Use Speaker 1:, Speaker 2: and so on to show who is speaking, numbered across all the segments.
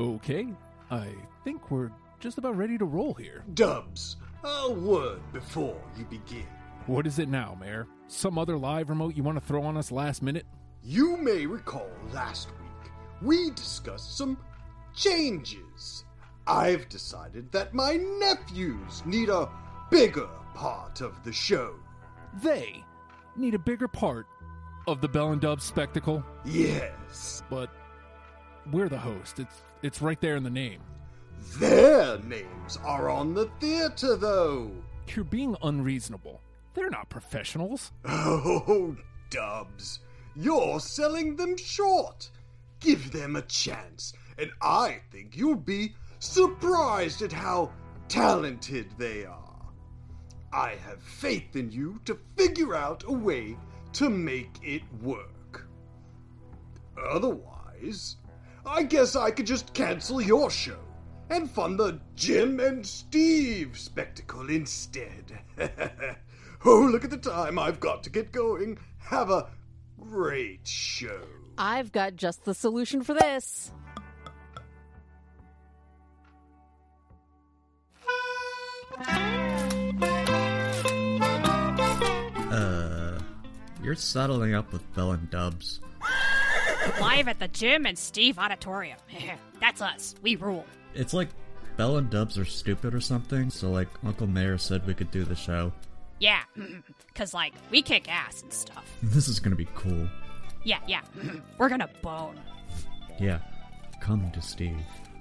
Speaker 1: Okay, I think we're just about ready to roll here.
Speaker 2: Dubs, a word before you begin.
Speaker 1: What is it now, Mayor? Some other live remote you want to throw on us last minute?
Speaker 2: You may recall last week we discussed some changes. I've decided that my nephews need a bigger part of the show.
Speaker 1: They need a bigger part of the Bell and Dub spectacle,
Speaker 2: Yes,
Speaker 1: but we're the host. It's it's right there in the name.
Speaker 2: their names are on the theater, though.
Speaker 1: You're being unreasonable. They're not professionals.
Speaker 2: Oh, Dubs, you're selling them short. Give them a chance, and I think you'll be surprised at how talented they are. I have faith in you to figure out a way to make it work. Otherwise, I guess I could just cancel your show and fund the Jim and Steve spectacle instead. oh, look at the time I've got to get going. Have a great show.
Speaker 3: I've got just the solution for this.
Speaker 4: Uh, you're settling up with Bell and Dubs.
Speaker 5: Live at the Jim and Steve Auditorium. That's us. We rule.
Speaker 4: It's like Bell and Dubs are stupid or something, so like Uncle Mayor said we could do the show.
Speaker 5: Yeah, because, like, we kick ass and stuff.
Speaker 4: This is gonna be cool.
Speaker 5: Yeah, yeah. We're gonna bone.
Speaker 4: Yeah, come to Steve.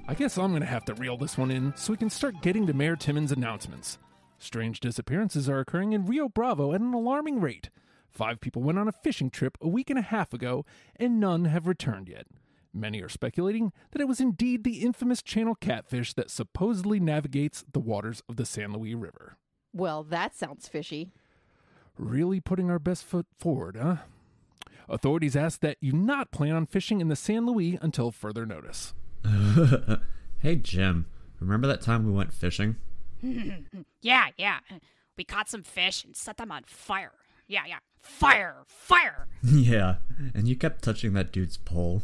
Speaker 1: I guess I'm going to have to reel this one in so we can start getting to Mayor Timmons' announcements. Strange disappearances are occurring in Rio Bravo at an alarming rate. Five people went on a fishing trip a week and a half ago, and none have returned yet. Many are speculating that it was indeed the infamous channel catfish that supposedly navigates the waters of the San Luis River.
Speaker 3: Well, that sounds fishy.
Speaker 1: Really putting our best foot forward, huh? Authorities ask that you not plan on fishing in the San Luis until further notice.
Speaker 4: hey Jim, remember that time we went fishing?
Speaker 5: Yeah, yeah. We caught some fish and set them on fire. Yeah, yeah. Fire! Fire!
Speaker 4: yeah, and you kept touching that dude's pole.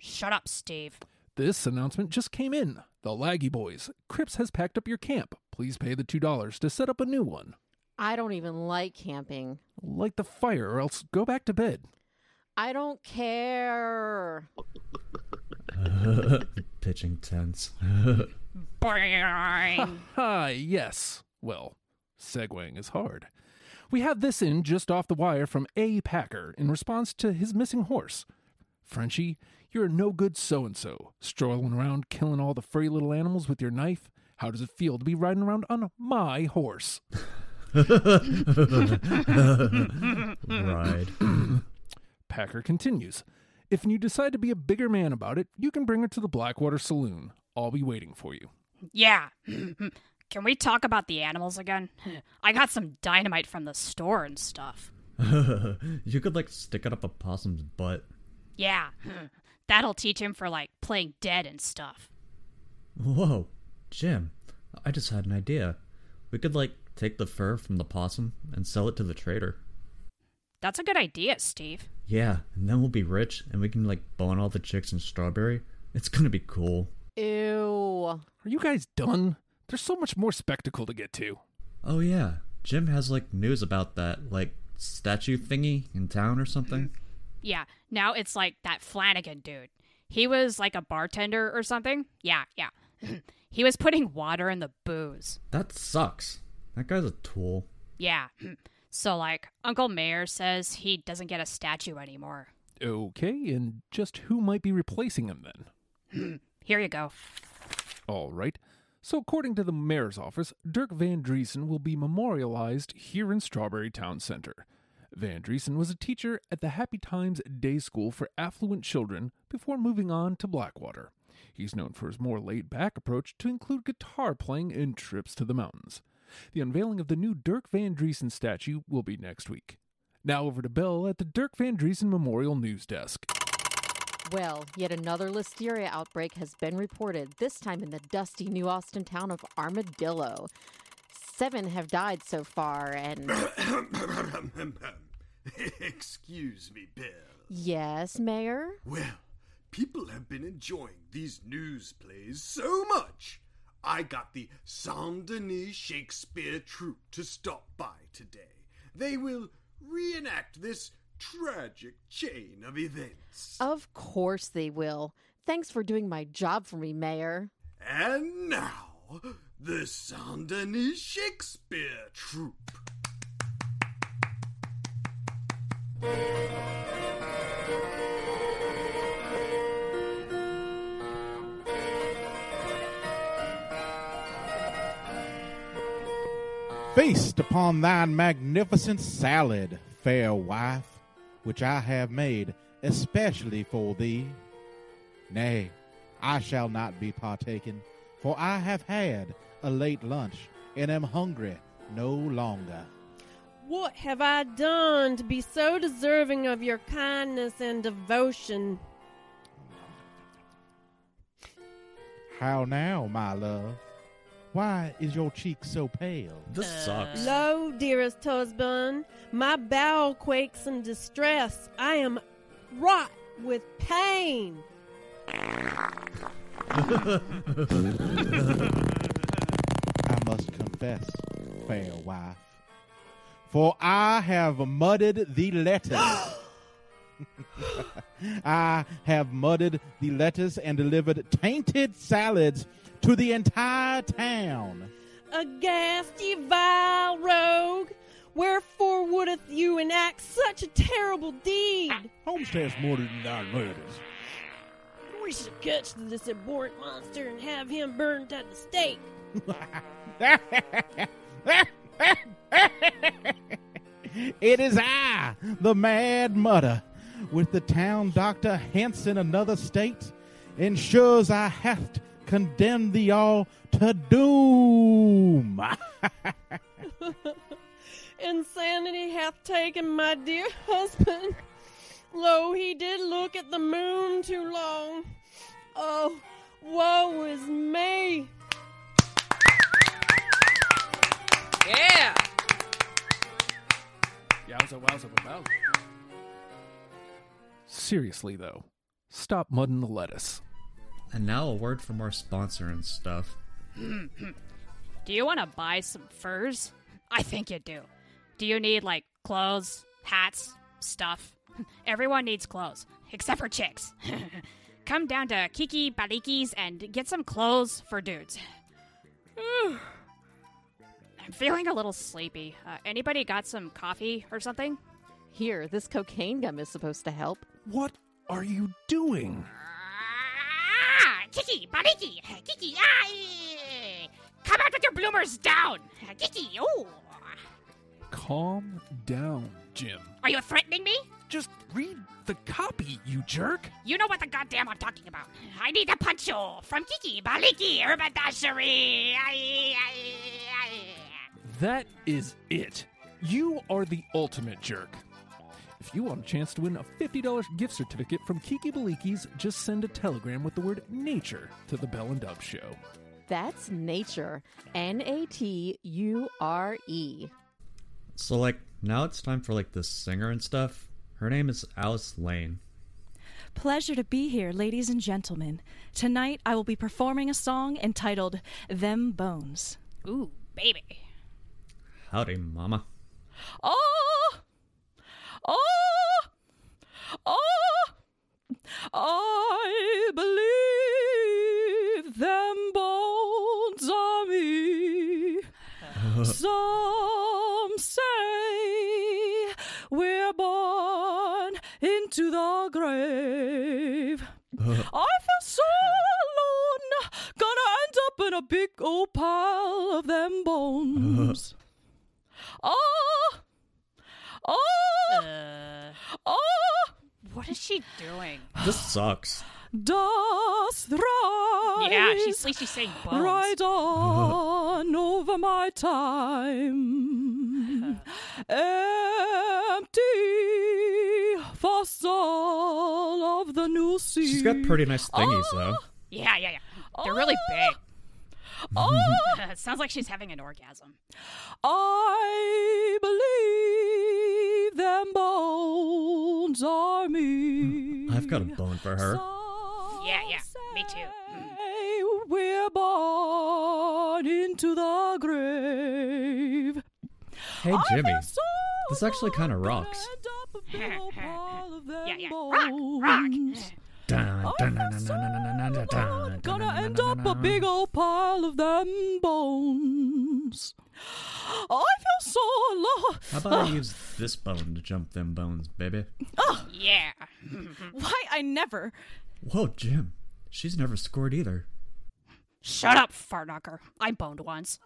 Speaker 5: Shut up, Steve.
Speaker 1: This announcement just came in. The Laggy Boys. Cripps has packed up your camp. Please pay the $2 to set up a new one.
Speaker 3: I don't even like camping.
Speaker 1: Light the fire or else go back to bed.
Speaker 3: I don't care.
Speaker 4: Pitching tents.
Speaker 5: Boing.
Speaker 1: Ah, yes. Well, segueing is hard. We have this in just off the wire from A. Packer in response to his missing horse. Frenchie, you're a no good so and so, strolling around killing all the furry little animals with your knife. How does it feel to be riding around on my horse?
Speaker 4: Ride.
Speaker 1: Packer continues. If you decide to be a bigger man about it, you can bring her to the Blackwater Saloon. I'll be waiting for you.
Speaker 5: yeah. Can we talk about the animals again? I got some dynamite from the store and stuff.
Speaker 4: you could like stick it up a possum's butt.
Speaker 5: Yeah. That'll teach him for, like, playing dead and stuff.
Speaker 4: Whoa, Jim, I just had an idea. We could like take the fur from the possum and sell it to the trader.
Speaker 5: That's a good idea, Steve.
Speaker 4: Yeah, and then we'll be rich and we can like bone all the chicks in Strawberry. It's gonna be cool.
Speaker 3: Ew.
Speaker 1: Are you guys done? There's so much more spectacle to get to.
Speaker 4: Oh yeah, Jim has like news about that like statue thingy in town or something.
Speaker 5: Yeah, now it's like that Flanagan dude. He was like a bartender or something. Yeah, yeah. he was putting water in the booze.
Speaker 4: That sucks. That guy's a tool.
Speaker 5: Yeah. So, like, Uncle Mayor says he doesn't get a statue anymore.
Speaker 1: Okay, and just who might be replacing him then?
Speaker 5: Here you go.
Speaker 1: All right. So, according to the mayor's office, Dirk Van Driesen will be memorialized here in Strawberry Town Center. Van Driesen was a teacher at the Happy Times Day School for affluent children before moving on to Blackwater. He's known for his more laid back approach to include guitar playing and trips to the mountains. The unveiling of the new Dirk Van Driesen statue will be next week. Now over to Bill at the Dirk Van Driesen Memorial News Desk.
Speaker 3: Well, yet another listeria outbreak has been reported, this time in the dusty New Austin town of Armadillo. Seven have died so far, and
Speaker 2: Excuse me, Bill.
Speaker 3: yes, Mayor?
Speaker 2: Well, people have been enjoying these news plays so much, I got the Saint Denis Shakespeare troupe to stop by today. They will reenact this tragic chain of events.
Speaker 3: Of course they will. Thanks for doing my job for me, Mayor.
Speaker 2: And now, the Saint Denis Shakespeare troupe.
Speaker 6: Feast upon thine magnificent salad, fair wife, which I have made especially for thee. Nay, I shall not be partaken, for I have had a late lunch and am hungry no longer.
Speaker 7: What have I done to be so deserving of your kindness and devotion?
Speaker 6: How now, my love? Why is your cheek so pale?
Speaker 4: This uh, sucks.
Speaker 7: Lo, dearest husband, my bowel quakes in distress. I am wrought with pain.
Speaker 6: I must confess, fair wife, for I have muddied the letters. I have muddied the letters and delivered tainted salads to the entire town.
Speaker 7: Aghast, ye vile rogue! Wherefore wouldeth you enact such a terrible deed?
Speaker 6: Homestead's more than thy murders.
Speaker 7: We should catch this abhorrent monster and have him burned at the stake.
Speaker 6: it is I, the Mad Mudder, with the town doctor hence in another state, ensures I hath condemned thee all to doom.
Speaker 7: Insanity hath taken my dear husband. Lo, he did look at the moon too long. Oh, woe is me.
Speaker 5: Yeah.
Speaker 1: Yowza, wowza, wowza. Seriously, though, stop mudding the lettuce.
Speaker 4: And now a word from our sponsor and stuff.
Speaker 5: Do you want to buy some furs? I think you do. Do you need like clothes, hats, stuff? Everyone needs clothes, except for chicks. Come down to Kiki Baliki's and get some clothes for dudes. I'm feeling a little sleepy. Uh, anybody got some coffee or something?
Speaker 3: Here, this cocaine gum is supposed to help.
Speaker 1: What are you doing?
Speaker 5: Kiki Baliki, Kiki, ah, come out with your bloomers down, Kiki. Oh,
Speaker 1: Calm down, Jim.
Speaker 5: are you threatening me?
Speaker 1: Just read the copy, you jerk.
Speaker 5: You know what the goddamn I'm talking about. I need a poncho from Kiki Baliki Haberdashery.
Speaker 1: That is it. You are the ultimate jerk. If you want a chance to win a $50 gift certificate from Kiki Baliki's, just send a telegram with the word nature to the Bell and Dub Show.
Speaker 3: That's nature. N A T U R E.
Speaker 4: So like now it's time for like the singer and stuff. Her name is Alice Lane.
Speaker 8: Pleasure to be here, ladies and gentlemen. Tonight I will be performing a song entitled Them Bones.
Speaker 5: Ooh, baby.
Speaker 4: Howdy, mama.
Speaker 8: Oh! Oh! Oh! I believe them bones are me. Some say we're born into the grave. I feel so alone, gonna end up in a big old pile of them bones. Oh! Oh!
Speaker 5: Uh,
Speaker 8: Oh!
Speaker 5: what is she doing?
Speaker 4: This sucks.
Speaker 8: Dost rise
Speaker 5: Yeah, she's she's saying bones.
Speaker 8: right on over my time. Empty fossil of the new sea.
Speaker 4: She's got pretty nice thingies though.
Speaker 5: Yeah, yeah, yeah. They're really ah, big.
Speaker 8: Oh,
Speaker 5: it sounds like she's having an orgasm.
Speaker 8: I believe them bones are me.
Speaker 4: I've got a bone for her.
Speaker 8: Some
Speaker 5: Yeah, yeah, me too.
Speaker 8: Say We're born into the grave.
Speaker 4: Hey,
Speaker 8: I
Speaker 4: Jimmy. This actually kinda rocks.
Speaker 8: end up a big old pile of them
Speaker 5: Yeah, yeah. Rock, rock.
Speaker 8: Bones.
Speaker 4: Dun,
Speaker 8: I
Speaker 4: dun,
Speaker 8: feel
Speaker 4: dun, dun,
Speaker 8: so
Speaker 4: dun, dun, dun, dun, dun,
Speaker 8: alone,
Speaker 4: dun,
Speaker 8: Gonna end up a big old pile of them bones. I feel so alone.
Speaker 4: How about I use this bone to jump them bones, baby?
Speaker 5: Oh yeah.
Speaker 8: Why I never.
Speaker 4: Whoa, Jim. She's never scored either.
Speaker 5: Shut up, fartknocker. I boned once.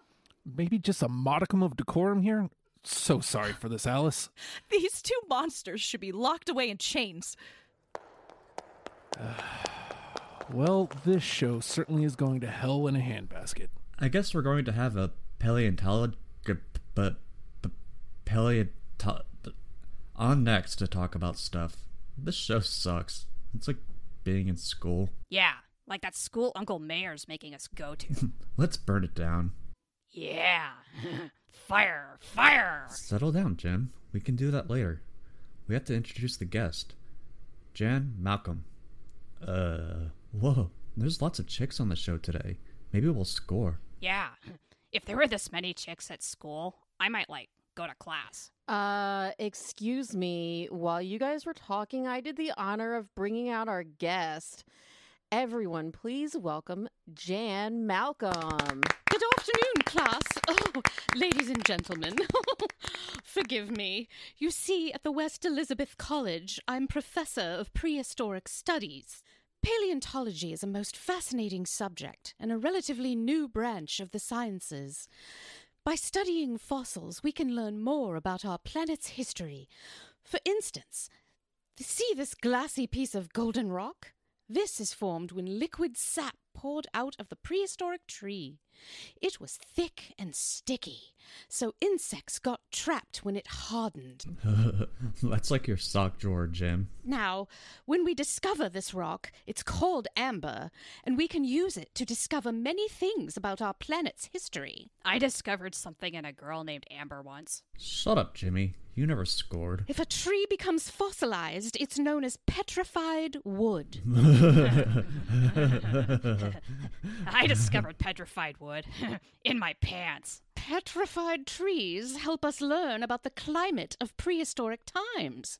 Speaker 1: Maybe just a modicum of decorum here? So sorry for this, Alice.
Speaker 8: These two monsters should be locked away in chains.
Speaker 1: Well, this show certainly is going to hell in a handbasket.
Speaker 4: I guess we're going to have a paleontolog... but... paleonto... on next to talk about stuff. This show sucks. It's like being in school.
Speaker 5: Yeah, like that school Uncle Mayor's making us go to.
Speaker 4: Let's burn it down.
Speaker 5: yeah. fire, fire.
Speaker 4: Settle down, Jim. We can do that later. We have to introduce the guest. Jan Malcolm. Uh, whoa. There's lots of chicks on the show today. Maybe we'll score.
Speaker 5: Yeah. If there were this many chicks at school, I might, like, go to class.
Speaker 3: Uh, excuse me. While you guys were talking, I did the honor of bringing out our guest. Everyone, please welcome Jan Malcolm.
Speaker 9: Good afternoon, class. Oh, ladies and gentlemen. Forgive me. You see, at the West Elizabeth College, I'm professor of prehistoric studies. Paleontology is a most fascinating subject and a relatively new branch of the sciences. By studying fossils, we can learn more about our planet's history. For instance, see this glassy piece of golden rock? This is formed when liquid sap poured out of the prehistoric tree. It was thick and sticky, so insects got trapped when it hardened.
Speaker 4: That's like your sock drawer, Jim.
Speaker 9: Now, when we discover this rock, it's called amber, and we can use it to discover many things about our planet's history.
Speaker 5: I discovered something in a girl named Amber once.
Speaker 4: Shut up, Jimmy. You never scored.
Speaker 9: If a tree becomes fossilized, it's known as petrified wood.
Speaker 5: I discovered petrified wood in my pants.
Speaker 9: Petrified trees help us learn about the climate of prehistoric times.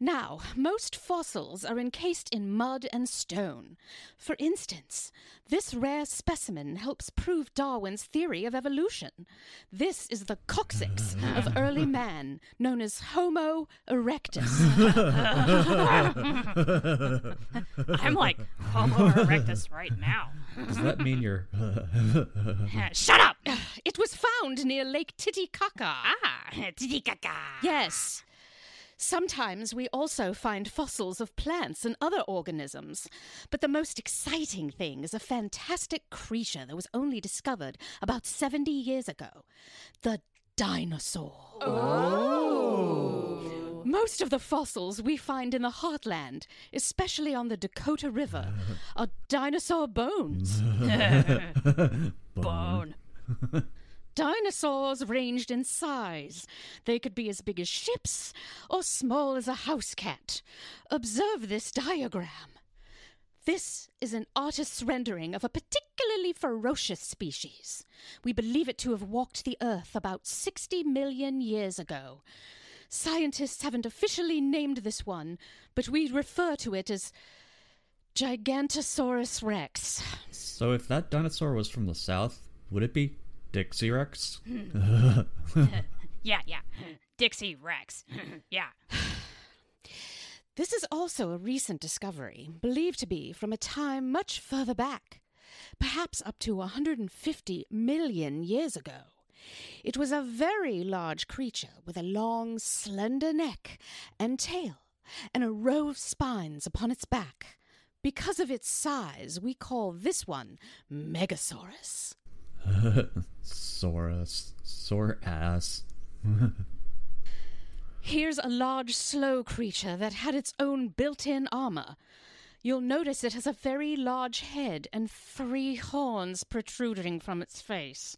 Speaker 9: Now, most fossils are encased in mud and stone. For instance, this rare specimen helps prove Darwin's theory of evolution. This is the coccyx of early man, known as Homo erectus.
Speaker 5: I'm like Homo erectus right now.
Speaker 4: Does that mean you're.
Speaker 5: Shut up!
Speaker 9: It was found near Lake Titicaca.
Speaker 5: Ah, Titicaca.
Speaker 9: Yes. Sometimes we also find fossils of plants and other organisms. But the most exciting thing is a fantastic creature that was only discovered about 70 years ago the dinosaur.
Speaker 3: Oh.
Speaker 9: Most of the fossils we find in the heartland, especially on the Dakota River, are dinosaur bones.
Speaker 5: Bone.
Speaker 9: Dinosaurs ranged in size. They could be as big as ships or small as a house cat. Observe this diagram. This is an artist's rendering of a particularly ferocious species. We believe it to have walked the earth about 60 million years ago. Scientists haven't officially named this one, but we refer to it as Gigantosaurus rex.
Speaker 4: So if that dinosaur was from the south, would it be Dixie Rex?
Speaker 5: Yeah, yeah. Dixie Rex. yeah.
Speaker 9: This is also a recent discovery, believed to be from a time much further back, perhaps up to 150 million years ago. It was a very large creature with a long, slender neck and tail, and a row of spines upon its back. Because of its size, we call this one Megasaurus.
Speaker 4: Saurus. Sore ass.
Speaker 9: Here's a large, slow creature that had its own built in armor. You'll notice it has a very large head and three horns protruding from its face,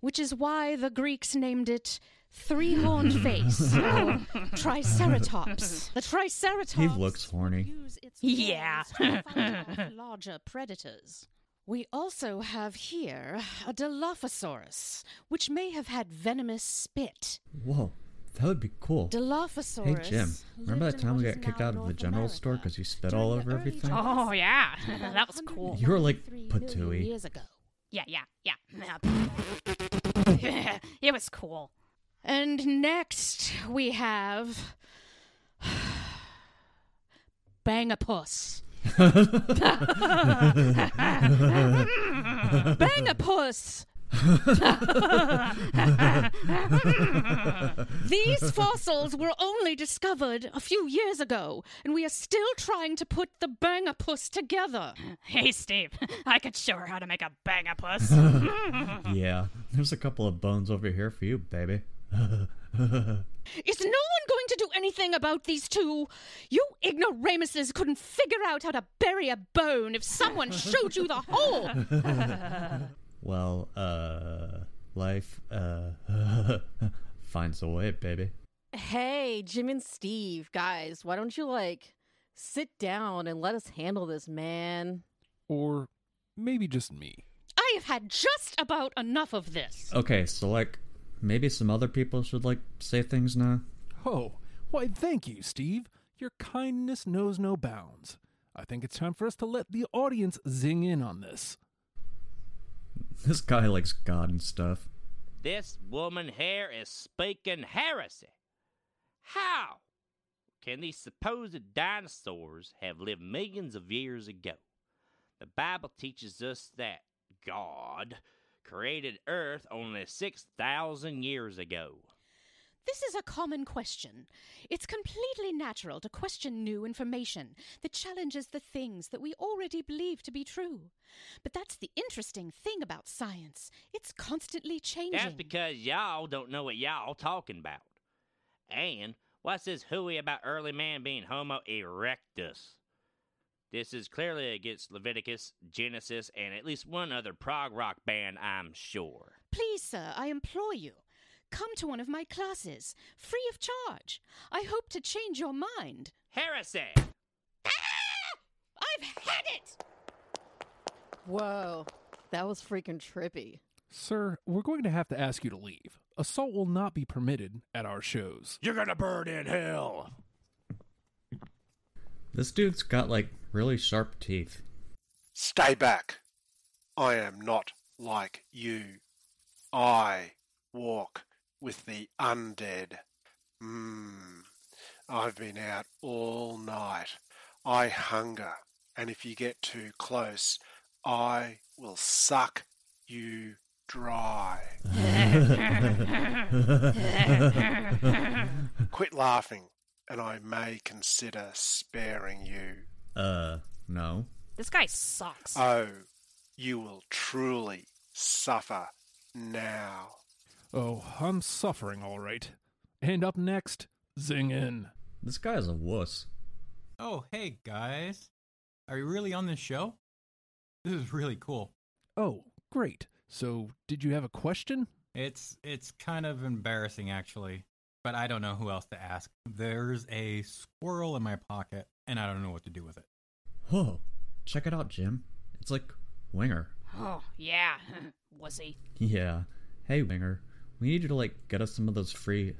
Speaker 9: which is why the Greeks named it three horned face, or Triceratops. The Triceratops.
Speaker 4: He looks horny.
Speaker 5: Yeah.
Speaker 9: claws to fight off larger predators. We also have here a Dilophosaurus, which may have had venomous spit.
Speaker 4: Whoa, that would be cool.
Speaker 9: Dilophosaurus.
Speaker 4: Hey Jim, remember that time we got kicked out of the general
Speaker 9: America
Speaker 4: store because you spit
Speaker 9: during
Speaker 4: all over everything?
Speaker 5: Oh, yeah. That was cool.
Speaker 4: You were, like,
Speaker 9: 193 million
Speaker 4: patooey.
Speaker 9: Years ago.
Speaker 5: Yeah, yeah, yeah. it was cool.
Speaker 9: And next we have Bangapus. Bangapus. These fossils were only discovered a few years ago, and we are still trying to put the Bangapus together.
Speaker 5: Hey, Steve, I could show her how to make a bangapus.
Speaker 4: yeah, there's a couple of bones over here for you, baby.
Speaker 9: Is no one going to do anything about these two? You ignoramuses couldn't figure out how to bury a bone if someone showed you the hole.
Speaker 4: well, uh, life, uh, finds a way, baby.
Speaker 3: Hey, Jim and Steve, guys, why don't you like sit down and let us handle this, man?
Speaker 1: Or maybe just me.
Speaker 9: I have had just about enough of this.
Speaker 4: Okay, so like, maybe some other people should like say things now.
Speaker 1: Oh, why, thank you, Steve. Your kindness knows no bounds. I think it's time for us to let the audience zing in on this.
Speaker 4: This guy likes God and stuff.
Speaker 10: This woman here is speaking heresy. How can these supposed dinosaurs have lived millions of years ago? The Bible teaches us that God created Earth only 6,000 years ago.
Speaker 9: This is a common question. It's completely natural to question new information that challenges the things that we already believe to be true. But that's the interesting thing about science. It's constantly changing.
Speaker 10: That's because y'all don't know what y'all talking about. And what's this hooey about early man being Homo erectus? This is clearly against Leviticus, Genesis, and at least one other prog rock band, I'm sure.
Speaker 9: Please, sir, I implore you. Come to one of my classes, free of charge. I hope to change your mind.
Speaker 10: Heresy! Ah!
Speaker 9: I've had it!
Speaker 3: Whoa, that was freaking trippy.
Speaker 1: Sir, we're going to have to ask you to leave. Assault will not be permitted at our shows.
Speaker 10: You're gonna burn in hell!
Speaker 4: This dude's got like really sharp teeth.
Speaker 11: Stay back. I am not like you. I walk with the undead. Mmm. I've been out all night. I hunger, and if you get too close, I will suck you dry. Quit laughing, and I may consider sparing you.
Speaker 4: Uh, no.
Speaker 5: This guy sucks.
Speaker 11: Oh, you will truly suffer now.
Speaker 1: Oh, I'm suffering all right. And up next, zing in.
Speaker 4: This guy is a wuss.
Speaker 12: Oh, hey guys. Are you really on this show? This is really cool.
Speaker 1: Oh, great. So, did you have a question?
Speaker 12: It's it's kind of embarrassing actually, but I don't know who else to ask. There's a squirrel in my pocket and I don't know what to do with it.
Speaker 4: Whoa, check it out, Jim. It's like Winger.
Speaker 5: Oh, yeah. Wussy.
Speaker 4: Yeah. Hey, Winger. We need you to like get us some of those free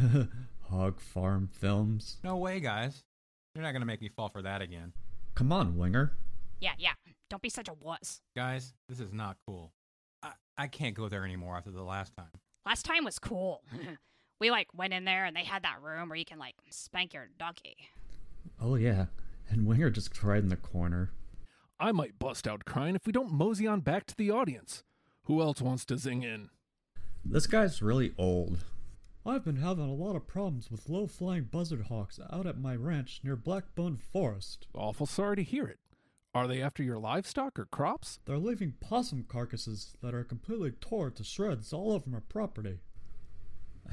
Speaker 4: hog farm films.
Speaker 12: No way, guys. You're not gonna make me fall for that again.
Speaker 4: Come on, Winger.
Speaker 5: Yeah, yeah. Don't be such a wuss.
Speaker 12: Guys, this is not cool. I, I can't go there anymore after the last time.
Speaker 5: Last time was cool. we like went in there and they had that room where you can like spank your donkey.
Speaker 4: Oh yeah, and Winger just cried in the corner.
Speaker 1: I might bust out crying if we don't mosey on back to the audience. Who else wants to zing in?
Speaker 4: This guy's really old. I've been having a lot of problems with low flying buzzard hawks out at my ranch near Blackbone Forest.
Speaker 1: Awful sorry to hear it. Are they after your livestock or crops?
Speaker 4: They're leaving possum carcasses that are completely torn to shreds all over my property.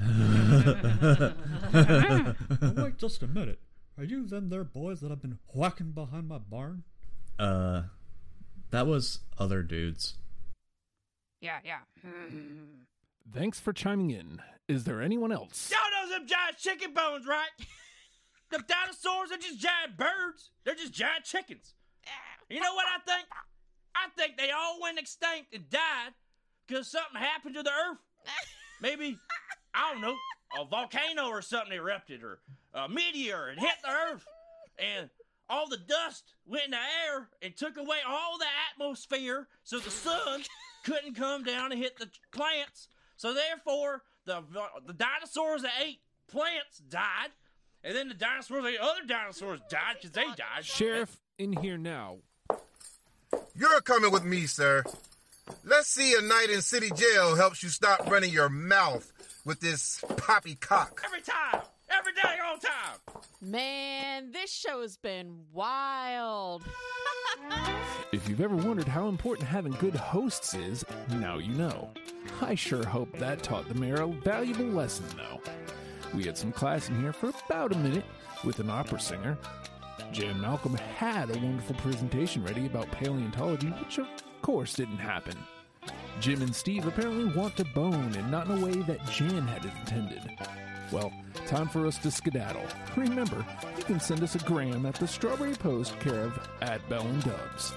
Speaker 4: Wait just a minute. Are you them there boys that have been whacking behind my barn? Uh, that was other dudes.
Speaker 5: Yeah, yeah.
Speaker 1: Thanks for chiming in. Is there anyone else?
Speaker 10: Y'all know them giant chicken bones, right? the dinosaurs are just giant birds. They're just giant chickens. You know what I think? I think they all went extinct and died because something happened to the earth. Maybe, I don't know, a volcano or something erupted or a meteor and hit the earth. And all the dust went in the air and took away all the atmosphere so the sun couldn't come down and hit the plants. So therefore, the the dinosaurs that ate plants died, and then the dinosaurs the other dinosaurs died because they died.
Speaker 1: Sheriff, in here now.
Speaker 13: You're coming with me, sir. Let's see a night in city jail helps you stop running your mouth with this poppycock.
Speaker 10: Every time, every day, all time.
Speaker 3: Man, this show's been wild.
Speaker 1: If you've ever wondered how important having good hosts is, now you know. I sure hope that taught the mayor a valuable lesson, though. We had some class in here for about a minute with an opera singer. Jan Malcolm had a wonderful presentation ready about paleontology, which of course didn't happen. Jim and Steve apparently want to bone and not in a way that Jan had intended. Well, time for us to skedaddle. Remember, you can send us a gram at the Strawberry Post, care of at Bell and Dubs.